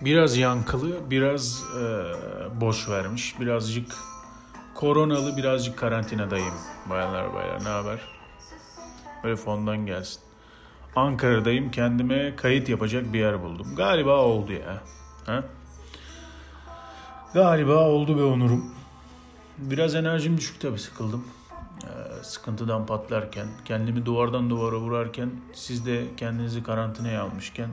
Biraz yankılı, biraz e, boş vermiş, birazcık koronalı, birazcık karantinadayım. Bayanlar baylar ne haber? Böyle fondan gelsin. Ankara'dayım, kendime kayıt yapacak bir yer buldum. Galiba oldu ya. Ha? Galiba oldu be Onur'um. Biraz enerjim düşük tabii sıkıldım. Ee, sıkıntıdan patlarken, kendimi duvardan duvara vurarken, siz de kendinizi karantinaya almışken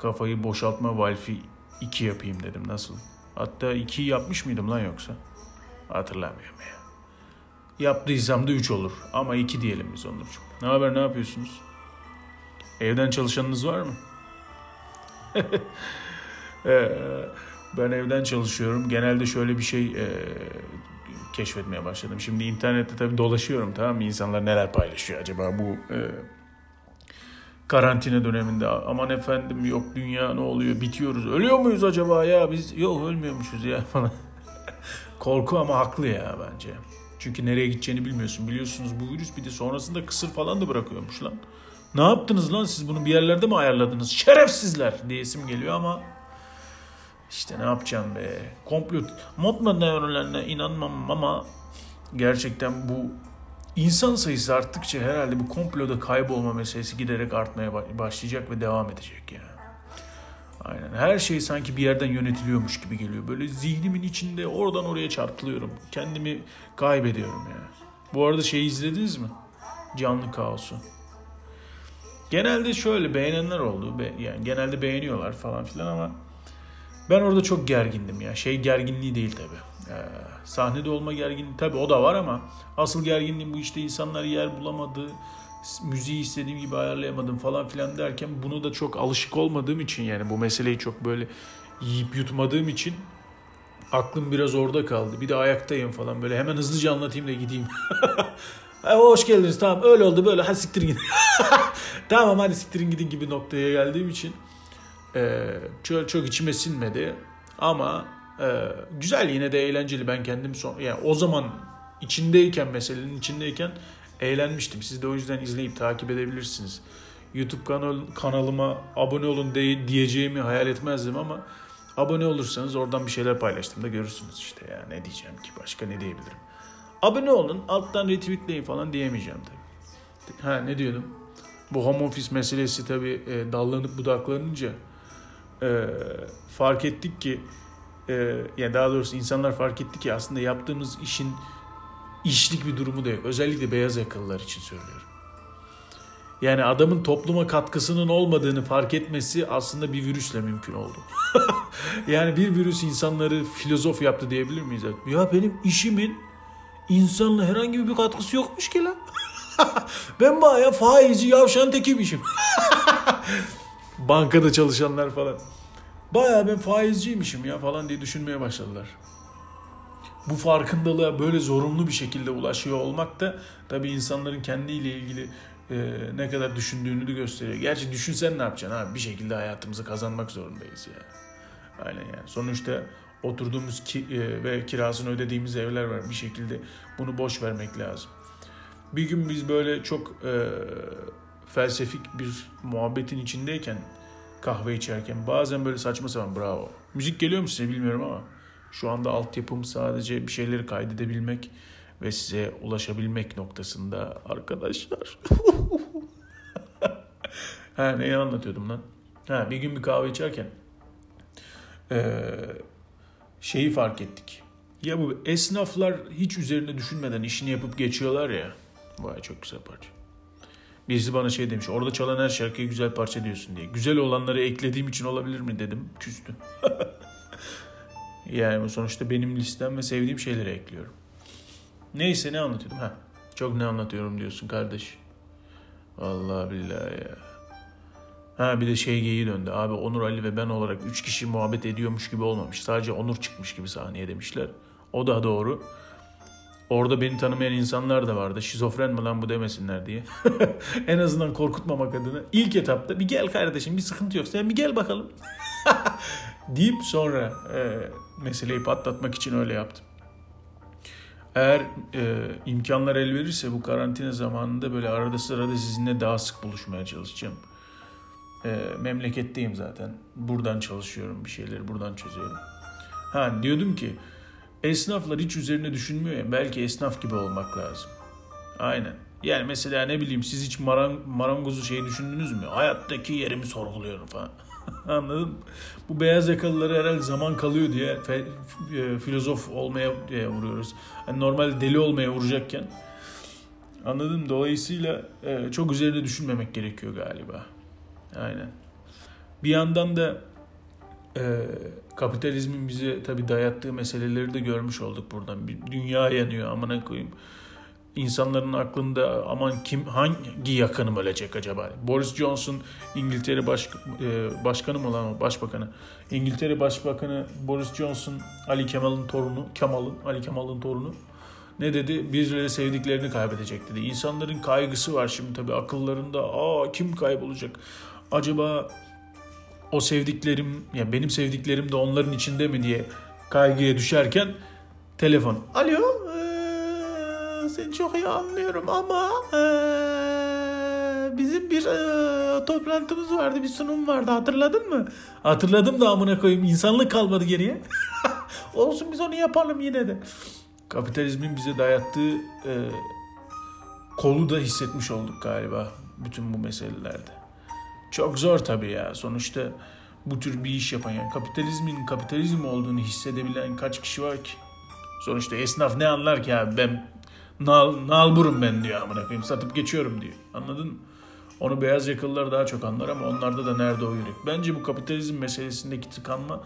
kafayı boşaltma valfi 2 yapayım dedim. Nasıl? Hatta 2 yapmış mıydım lan yoksa? Hatırlamıyorum ya. Yaptıysam da 3 olur. Ama 2 diyelim biz Onurcuğum. Ne haber ne yapıyorsunuz? Evden çalışanınız var mı? Ee, ben evden çalışıyorum. Genelde şöyle bir şey e, keşfetmeye başladım. Şimdi internette tabii dolaşıyorum tamam mı? İnsanlar neler paylaşıyor acaba bu e, karantina döneminde. Aman efendim yok dünya ne oluyor bitiyoruz. Ölüyor muyuz acaba ya biz? Yok ölmüyormuşuz ya falan. Korku ama haklı ya bence. Çünkü nereye gideceğini bilmiyorsun. Biliyorsunuz bu virüs bir de sonrasında kısır falan da bırakıyormuş lan. Ne yaptınız lan siz bunu bir yerlerde mi ayarladınız? Şerefsizler diye isim geliyor ama işte ne yapacağım be. Komplo modla nöronlarına inanmam ama gerçekten bu insan sayısı arttıkça herhalde bu komploda kaybolma meselesi giderek artmaya başlayacak ve devam edecek ya. Yani. Aynen. Her şey sanki bir yerden yönetiliyormuş gibi geliyor. Böyle zihnimin içinde oradan oraya çarpılıyorum. Kendimi kaybediyorum ya. Yani. Bu arada şeyi izlediniz mi? Canlı Kaos'u. Genelde şöyle beğenenler oldu. Yani genelde beğeniyorlar falan filan ama ben orada çok gergindim ya. Şey gerginliği değil tabi. Ee, sahnede olma gerginliği tabi o da var ama asıl gerginliğim bu işte insanlar yer bulamadı. Müziği istediğim gibi ayarlayamadım falan filan derken bunu da çok alışık olmadığım için yani bu meseleyi çok böyle yiyip yutmadığım için aklım biraz orada kaldı. Bir de ayaktayım falan böyle hemen hızlıca anlatayım da gideyim. hoş geldiniz tamam öyle oldu böyle hadi siktirin gidin. tamam hadi siktirin gidin gibi noktaya geldiğim için e, çok, çok içime sinmedi ama e, güzel yine de eğlenceli ben kendim son yani o zaman içindeyken meselenin içindeyken eğlenmiştim. Siz de o yüzden izleyip takip edebilirsiniz. YouTube kanal, kanalıma abone olun de, diyeceğimi hayal etmezdim ama abone olursanız oradan bir şeyler paylaştım da görürsünüz işte ya ne diyeceğim ki başka ne diyebilirim. Abone olun alttan retweetleyin falan diyemeyeceğim tabii. Ha ne diyordum? Bu home office meselesi tabii e, dallanıp budaklanınca e, fark ettik ki e, yani daha doğrusu insanlar fark etti ki aslında yaptığımız işin işlik bir durumu da yok. Özellikle beyaz yakalılar için söylüyorum. Yani adamın topluma katkısının olmadığını fark etmesi aslında bir virüsle mümkün oldu. yani bir virüs insanları filozof yaptı diyebilir miyiz? Ya benim işimin insanla herhangi bir katkısı yokmuş ki lan. ben baya faizci yavşan tekiymişim. Bankada çalışanlar falan. Baya ben faizciymişim ya falan diye düşünmeye başladılar. Bu farkındalığa böyle zorunlu bir şekilde ulaşıyor olmak da tabii insanların kendiyle ilgili e, ne kadar düşündüğünü de gösteriyor. Gerçi düşünsen ne yapacaksın abi? Bir şekilde hayatımızı kazanmak zorundayız ya. Aynen yani. Sonuçta oturduğumuz ki, e, ve kirasını ödediğimiz evler var. Bir şekilde bunu boş vermek lazım. Bir gün biz böyle çok e, felsefik bir muhabbetin içindeyken kahve içerken bazen böyle saçma sapan bravo. Müzik geliyor mu size bilmiyorum ama şu anda altyapım sadece bir şeyleri kaydedebilmek ve size ulaşabilmek noktasında arkadaşlar. ha neyi anlatıyordum lan? Ha bir gün bir kahve içerken ee, şeyi fark ettik. Ya bu esnaflar hiç üzerine düşünmeden işini yapıp geçiyorlar ya. Vay çok güzel parça. Birisi bana şey demiş. Orada çalan her şarkıyı güzel parça diyorsun diye. Güzel olanları eklediğim için olabilir mi dedim. Küstü. yani sonuçta benim listem ve sevdiğim şeyleri ekliyorum. Neyse ne anlatıyordum? Ha, çok ne anlatıyorum diyorsun kardeş. Vallahi billahi ya. Ha bir de şey geyi döndü. Abi Onur Ali ve ben olarak üç kişi muhabbet ediyormuş gibi olmamış. Sadece Onur çıkmış gibi sahneye demişler. O da doğru. Orada beni tanımayan insanlar da vardı. Şizofren mi lan bu demesinler diye. en azından korkutmamak adına. İlk etapta bir gel kardeşim bir sıkıntı yok. Sen bir gel bakalım. deyip sonra e, meseleyi patlatmak için öyle yaptım. Eğer e, imkanlar el verirse bu karantina zamanında böyle arada sırada sizinle daha sık buluşmaya çalışacağım. e, memleketteyim zaten. Buradan çalışıyorum bir şeyleri buradan çözüyorum. Ha diyordum ki esnaflar hiç üzerine düşünmüyor ya belki esnaf gibi olmak lazım. Aynen. Yani mesela ne bileyim siz hiç marang, marangozu şey düşündünüz mü? Hayattaki yerimi sorguluyorum falan. Anladın mı? Bu beyaz yakalıları herhalde zaman kalıyor diye fe, e, filozof olmaya diye vuruyoruz. Yani normal deli olmaya vuracakken. Anladın mı? Dolayısıyla e, çok üzerine düşünmemek gerekiyor galiba. Aynen. Bir yandan da e, kapitalizmin bize tabii dayattığı meseleleri de görmüş olduk buradan. Bir dünya yanıyor amına koyayım. İnsanların aklında aman kim hangi yakınım ölecek acaba? Boris Johnson İngiltere baş, e, başkanı mı olan o başbakanı? İngiltere Başbakanı Boris Johnson Ali Kemal'ın torunu, Kemal'ın Ali Kemal'ın torunu ne dedi? Birileri sevdiklerini kaybedecek dedi. İnsanların kaygısı var şimdi tabii akıllarında. Aa kim kaybolacak? Acaba o sevdiklerim ya benim sevdiklerim de onların içinde mi diye kaygıya düşerken telefon. Alo ee, seni çok iyi anlıyorum ama ee, bizim bir ee, toplantımız vardı bir sunum vardı hatırladın mı? Hatırladım da amına koyayım insanlık kalmadı geriye. Olsun biz onu yapalım yine de. Kapitalizmin bize dayattığı e, kolu da hissetmiş olduk galiba bütün bu meselelerde. Çok zor tabii ya. Sonuçta bu tür bir iş yapan yani kapitalizmin kapitalizm olduğunu hissedebilen kaç kişi var ki? Sonuçta esnaf ne anlar ki abi ben nal, nalburum ben diyor amına koyayım satıp geçiyorum diyor. Anladın mı? Onu beyaz yakalılar daha çok anlar ama onlarda da nerede o yürek? Bence bu kapitalizm meselesindeki tıkanma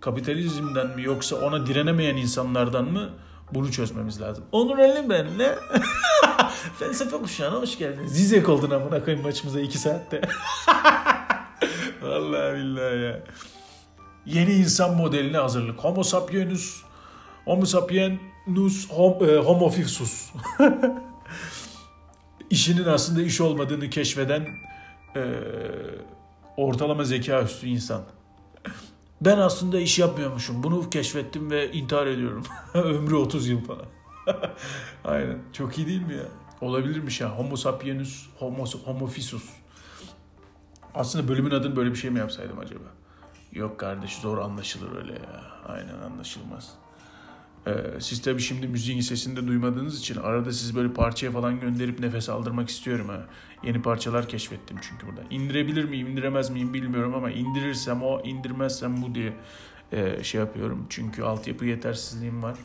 kapitalizmden mi yoksa ona direnemeyen insanlardan mı? Bunu çözmemiz lazım. Onur Ali benle. Felsefe kuşağına hoş geldin. Zizek oldun amına koyayım maçımıza iki saatte. Vallahi billahi ya. Yeni insan modeline hazırlık. Homo sapienus, Homo sapienus, hom, e, homo fifsus. İşinin aslında iş olmadığını keşfeden e, ortalama zeka üstü insan. Ben aslında iş yapmıyormuşum. Bunu keşfettim ve intihar ediyorum. Ömrü 30 yıl falan. Aynen. Çok iyi değil mi ya? Olabilirmiş ya. Homo sapienus, homo, homo fisus. Aslında bölümün adını böyle bir şey mi yapsaydım acaba? Yok kardeş zor anlaşılır öyle ya. Aynen anlaşılmaz. Ee, siz tabii şimdi müziğin sesini duymadığınız için arada siz böyle parçaya falan gönderip nefes aldırmak istiyorum ha. Yeni parçalar keşfettim çünkü burada. İndirebilir miyim, indiremez miyim bilmiyorum ama indirirsem o, indirmezsem bu diye e, şey yapıyorum. Çünkü altyapı yetersizliğim var.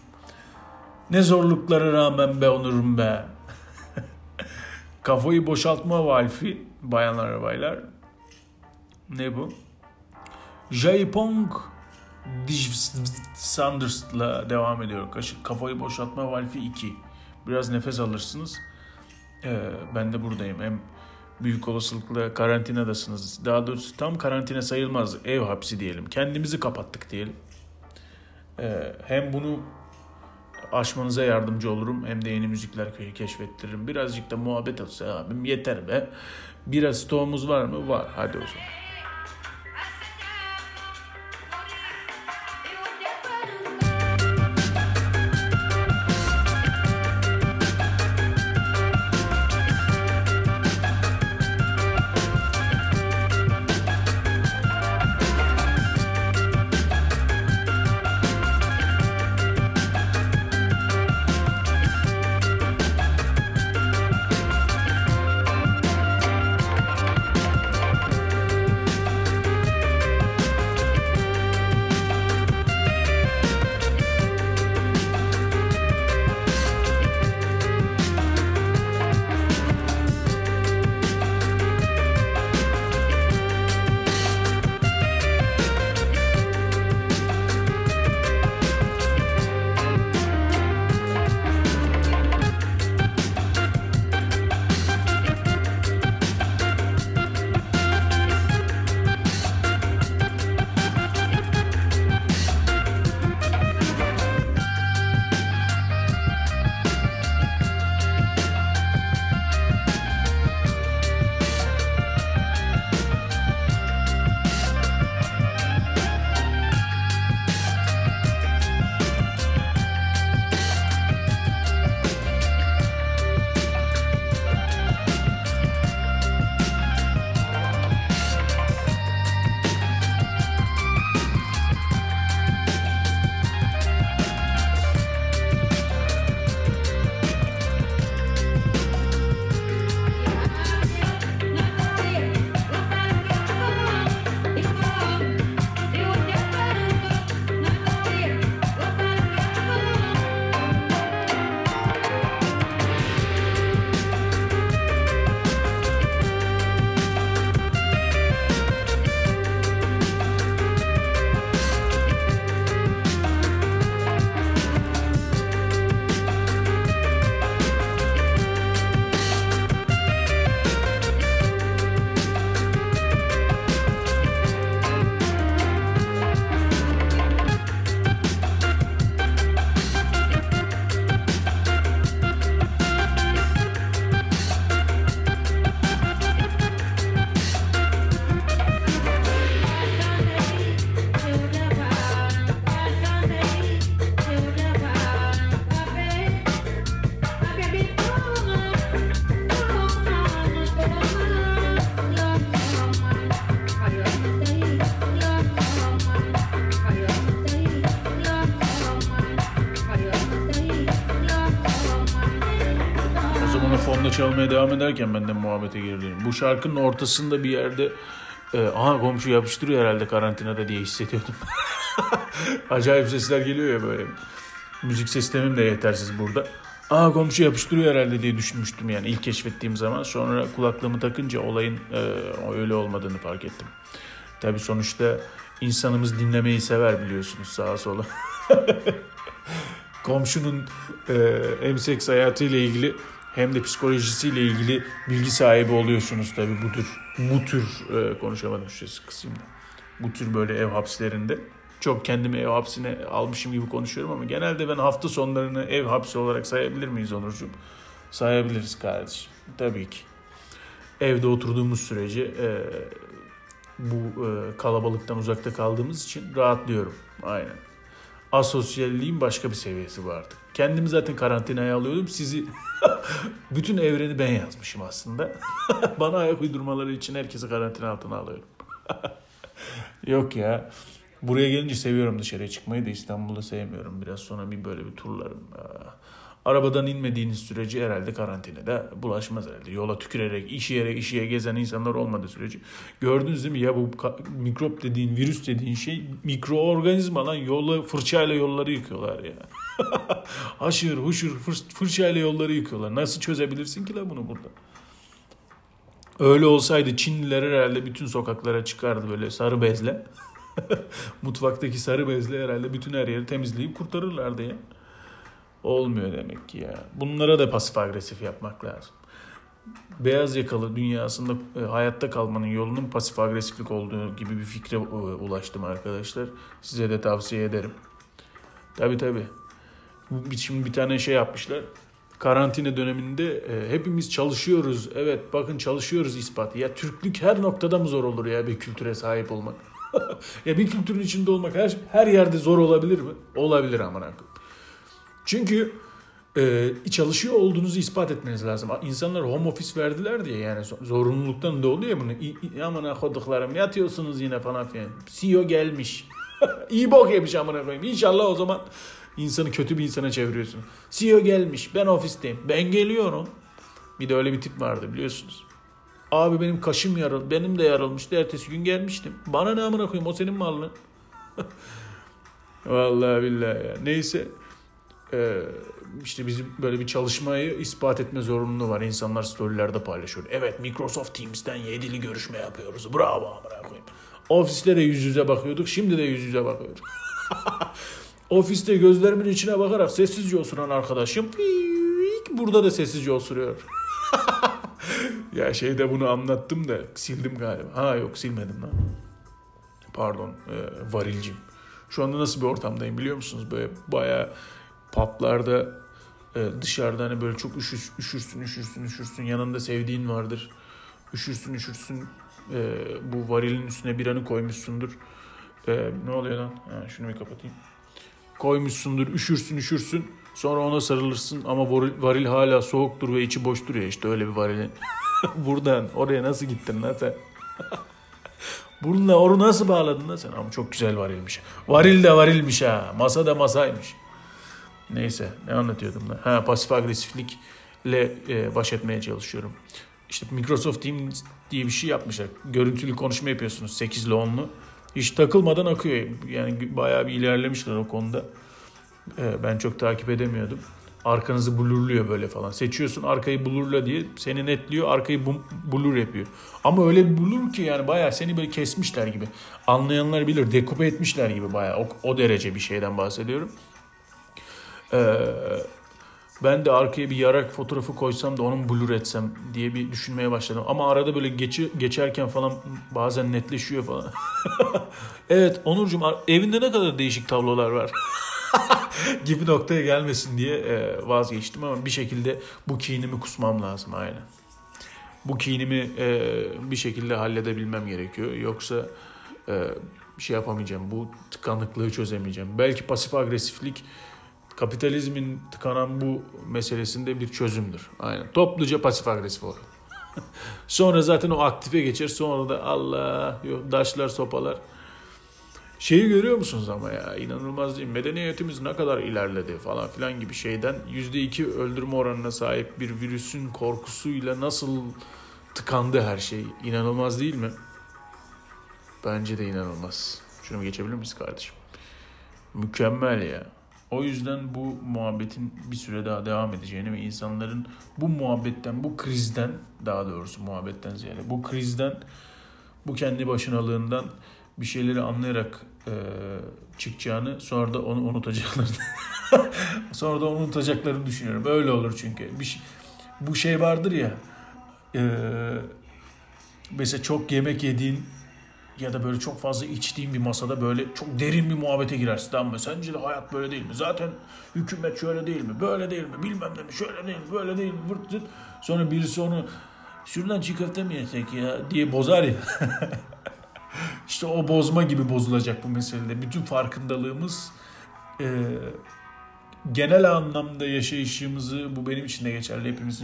Ne zorluklara rağmen be onurum be. Kafayı boşaltma valfi bayanlar ve baylar. Ne bu? Jaipong Sanders'la devam ediyor. Kafayı boşaltma valfi 2. Biraz nefes alırsınız. Ee, ben de buradayım. Hem büyük olasılıkla karantinadasınız. Daha doğrusu tam karantina sayılmaz. Ev hapsi diyelim. Kendimizi kapattık diyelim. Ee, hem bunu aşmanıza yardımcı olurum hem de yeni müzikler keşfettiririm. Birazcık da muhabbet olsa abim yeter be. Biraz stoğumuz var mı? Var. Hadi o zaman. Ederken ben de muhabbete girdim. Bu şarkının ortasında bir yerde e, aha komşu yapıştırıyor herhalde karantinada diye hissediyordum. Acayip sesler geliyor ya böyle. Müzik sistemim de yetersiz burada. Aa komşu yapıştırıyor herhalde diye düşünmüştüm yani ilk keşfettiğim zaman. Sonra kulaklığımı takınca olayın e, öyle olmadığını fark ettim. Tabi sonuçta insanımız dinlemeyi sever biliyorsunuz sağa sola. Komşunun e, hem seks hayatıyla ilgili hem de psikolojisiyle ilgili bilgi sahibi oluyorsunuz tabi bu tür bu tür e, konuşamadım şu kısımda. Bu tür böyle ev hapslerinde çok kendimi ev hapsine almışım gibi konuşuyorum ama genelde ben hafta sonlarını ev hapsi olarak sayabilir miyiz Onurcuğum? Sayabiliriz kardeşim. Tabii ki. Evde oturduğumuz sürece e, bu e, kalabalıktan uzakta kaldığımız için rahatlıyorum. Aynen. Asosyalliğin başka bir seviyesi bu artık. Kendimi zaten karantinaya alıyordum. Sizi bütün evreni ben yazmışım aslında. Bana ayak uydurmaları için herkesi karantina altına alıyorum. Yok ya. Buraya gelince seviyorum dışarıya çıkmayı da İstanbul'da sevmiyorum. Biraz sonra bir böyle bir turlarım. Arabadan inmediğiniz sürece herhalde karantinada bulaşmaz herhalde. Yola tükürerek, iş yere, iş yere gezen insanlar olmadığı sürece. Gördünüz değil mi ya bu mikrop dediğin, virüs dediğin şey mikroorganizma lan yolla fırçayla yolları yıkıyorlar ya. Haşır huşur fır, fırçayla yolları yıkıyorlar. Nasıl çözebilirsin ki la bunu burada? Öyle olsaydı Çinliler herhalde bütün sokaklara çıkardı böyle sarı bezle. Mutfaktaki sarı bezle herhalde bütün her yeri temizleyip kurtarırlardı ya. Olmuyor demek ki ya. Bunlara da pasif agresif yapmak lazım. Beyaz yakalı dünyasında e, hayatta kalmanın yolunun pasif agresiflik olduğu gibi bir fikre e, ulaştım arkadaşlar. Size de tavsiye ederim. Tabi tabi. Şimdi bir tane şey yapmışlar. Karantina döneminde e, hepimiz çalışıyoruz. Evet bakın çalışıyoruz ispatı. Ya Türklük her noktada mı zor olur ya bir kültüre sahip olmak? ya bir kültürün içinde olmak her, her yerde zor olabilir mi? Olabilir aman akım. Çünkü e, çalışıyor olduğunuzu ispat etmeniz lazım. İnsanlar home office verdiler diye yani zorunluluktan da oluyor bunu. Aman koduklarım yatıyorsunuz yine falan filan. CEO gelmiş. İyi bok yemiş amına koyayım. İnşallah o zaman insanı kötü bir insana çeviriyorsun. CEO gelmiş. Ben ofisteyim. Ben geliyorum. Bir de öyle bir tip vardı biliyorsunuz. Abi benim kaşım yarıldı. Benim de yarılmıştı. Ertesi gün gelmiştim. Bana ne amına koyayım o senin malın. Vallahi billahi ya. Neyse. Ee, işte bizim böyle bir çalışmayı ispat etme zorunluluğu var. İnsanlar storylerde paylaşıyor. Evet Microsoft Teams'ten yedili görüşme yapıyoruz. Bravo amına koyayım. Ofiste de yüz yüze bakıyorduk. Şimdi de yüz yüze bakıyoruz. Ofiste gözlerimin içine bakarak sessizce osuran arkadaşım burada da sessizce osuruyor. ya şeyde bunu anlattım da sildim galiba. Ha yok silmedim lan. Pardon e, varilcim. Şu anda nasıl bir ortamdayım biliyor musunuz? Böyle baya publarda e, dışarıda hani böyle çok üşüs, üşürsün üşürsün üşürsün yanında sevdiğin vardır. Üşürsün üşürsün e, bu varilin üstüne bir anı koymuşsundur. E, ne oluyor lan? Ha, şunu bir kapatayım. Koymuşsundur üşürsün üşürsün. Sonra ona sarılırsın ama varil, varil hala soğuktur ve içi boştur ya işte öyle bir varilin. Buradan oraya nasıl gittin lan sen? Bununla oru nasıl bağladın lan sen? Ama çok güzel varilmiş. Varil de varilmiş ha. Masa da masaymış. Neyse ne anlatıyordum da. Ha pasif agresiflikle e, baş etmeye çalışıyorum. İşte Microsoft Teams diye bir şey yapmışlar. Görüntülü konuşma yapıyorsunuz 8 ile 10'lu. Hiç takılmadan akıyor. Yani bayağı bir ilerlemişler o konuda. E, ben çok takip edemiyordum. Arkanızı blurluyor böyle falan. Seçiyorsun arkayı blurla diye seni netliyor arkayı blur yapıyor. Ama öyle blur ki yani bayağı seni böyle kesmişler gibi. Anlayanlar bilir dekupe etmişler gibi bayağı o, o derece bir şeyden bahsediyorum. Ee, ben de arkaya bir yarak fotoğrafı koysam da onun blur etsem diye bir düşünmeye başladım. Ama arada böyle geçi, geçerken falan bazen netleşiyor falan. evet Onurcuğum evinde ne kadar değişik tablolar var. gibi noktaya gelmesin diye e, vazgeçtim ama bir şekilde bu kinimi kusmam lazım aynen. Bu kinimi e, bir şekilde halledebilmem gerekiyor. Yoksa e, şey yapamayacağım. Bu tıkanıklığı çözemeyeceğim. Belki pasif agresiflik kapitalizmin tıkanan bu meselesinde bir çözümdür. Aynen. Topluca pasif agresif olur. Sonra zaten o aktife geçer. Sonra da Allah yok daşlar sopalar. Şeyi görüyor musunuz ama ya inanılmaz değil mi? Medeniyetimiz ne kadar ilerledi falan filan gibi şeyden %2 öldürme oranına sahip bir virüsün korkusuyla nasıl tıkandı her şey. İnanılmaz değil mi? Bence de inanılmaz. Şunu geçebilir miyiz kardeşim? Mükemmel ya. O yüzden bu muhabbetin bir süre daha devam edeceğini ve insanların bu muhabbetten, bu krizden daha doğrusu muhabbetten ziyade bu krizden, bu kendi başınalığından bir şeyleri anlayarak e, çıkacağını sonra da onu unutacaklarını sonra da onu unutacaklarını düşünüyorum. Öyle olur çünkü. Bir şey, bu şey vardır ya e, mesela çok yemek yediğin ya da böyle çok fazla içtiğin bir masada böyle çok derin bir muhabbete girersin. Tamam mı? Sence de hayat böyle değil mi? Zaten hükümet şöyle değil mi? Böyle değil mi? Bilmem ne mi? Şöyle değil mi? Böyle değil mi? Vırt vırt. Sonra birisi onu şuradan çiğ köfte mi yesek ya diye bozar ya. işte o bozma gibi bozulacak bu meselede. Bütün farkındalığımız e, genel anlamda yaşayışımızı bu benim için de geçerli hepimiz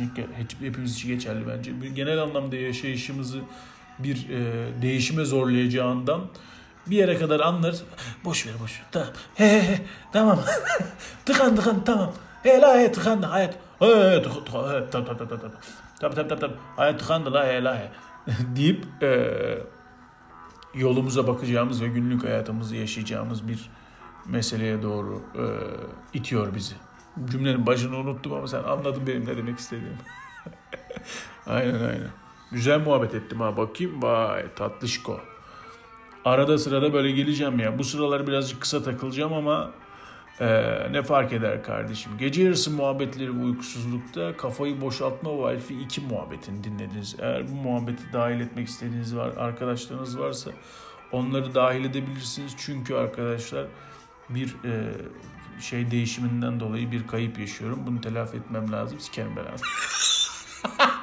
hepimiz için geçerli bence. Genel anlamda yaşayışımızı bir e, değişime zorlayacağından bir yere kadar anlar. Boş ver boş ver. Tamam. He he he. Tamam. tıkan tıkan tamam. He la he tıkandı hayat. He he tıkan tıkan. He tamam tamam tamam. Tamam tamam tamam. Hayat tıkandı la he la he. deyip e, yolumuza bakacağımız ve günlük hayatımızı yaşayacağımız bir meseleye doğru e, itiyor bizi. Cümlenin başını unuttum ama sen anladın benim ne demek istediğimi. aynen aynen. Güzel muhabbet ettim ha bakayım. Vay tatlışko. Arada sırada böyle geleceğim ya. Bu sıralar birazcık kısa takılacağım ama e, ne fark eder kardeşim. Gece yarısı muhabbetleri uykusuzlukta kafayı boşaltma valfi iki muhabbetini dinlediniz. Eğer bu muhabbeti dahil etmek istediğiniz var, arkadaşlarınız varsa onları dahil edebilirsiniz. Çünkü arkadaşlar bir e, şey değişiminden dolayı bir kayıp yaşıyorum. Bunu telafi etmem lazım. Sikerim ben.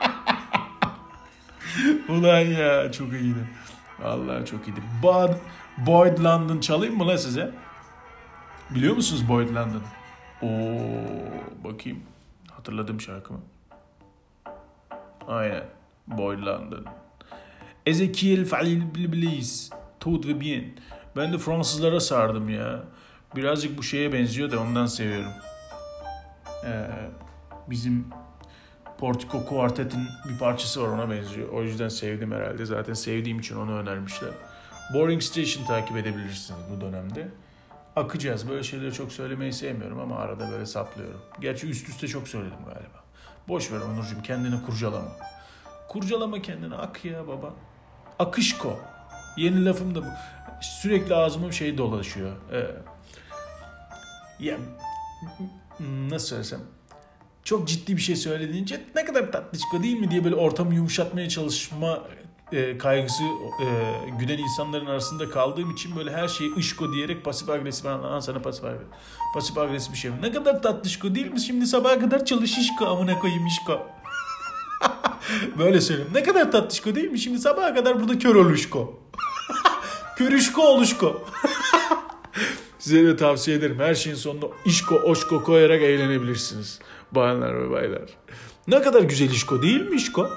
Ulan ya çok iyiydi. Vallahi çok iyiydi. Boyd, Boyd London çalayım mı la size? Biliyor musunuz Boyd London? Oo bakayım. Hatırladım şarkımı. Aynen. Boyd London. Ezekiel Faliblis. Tout ve bien. Ben de Fransızlara sardım ya. Birazcık bu şeye benziyor da ondan seviyorum. Ee, bizim Portico Quartet'in bir parçası var ona benziyor. O yüzden sevdim herhalde. Zaten sevdiğim için onu önermişler. Boring Station takip edebilirsiniz bu dönemde. Akacağız. Böyle şeyleri çok söylemeyi sevmiyorum ama arada böyle saplıyorum. Gerçi üst üste çok söyledim galiba. Boş ver Onurcuğum kendini kurcalama. Kurcalama kendini ak ya baba. Akışko. Yeni lafım da bu. Sürekli ağzıma şey dolaşıyor. Ee, ya nasıl söylesem çok ciddi bir şey söylediğince ne kadar tatlışko değil mi diye böyle ortamı yumuşatmaya çalışma e, kaygısı e, güden insanların arasında kaldığım için böyle her şeyi ışko diyerek pasif agresif an sana pasif agresif pasif agresif bir şey. Ne kadar tatlışko değil mi? Şimdi sabaha kadar çalışışko amına koyayım işko. böyle söyleyeyim. Ne kadar tatlışko değil mi? Şimdi sabaha kadar burada kör oluşko. Körüşko oluşko. Size de tavsiye ederim. Her şeyin sonunda işko, oşko koyarak eğlenebilirsiniz. Bayanlar ve baylar. Ne kadar güzel işko değil mi işko?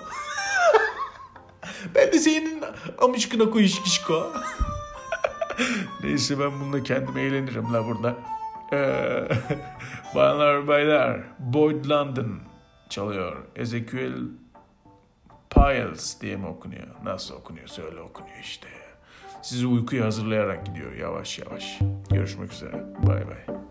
ben de senin amışkına koy işko. Neyse ben bununla kendim eğlenirim la burada. Ee, bayanlar ve baylar. Boyd London çalıyor. Ezekiel Piles diye mi okunuyor? Nasıl okunuyor? Öyle okunuyor işte. Sizi uykuya hazırlayarak gidiyor yavaş yavaş. Görüşmek üzere. Bay bay.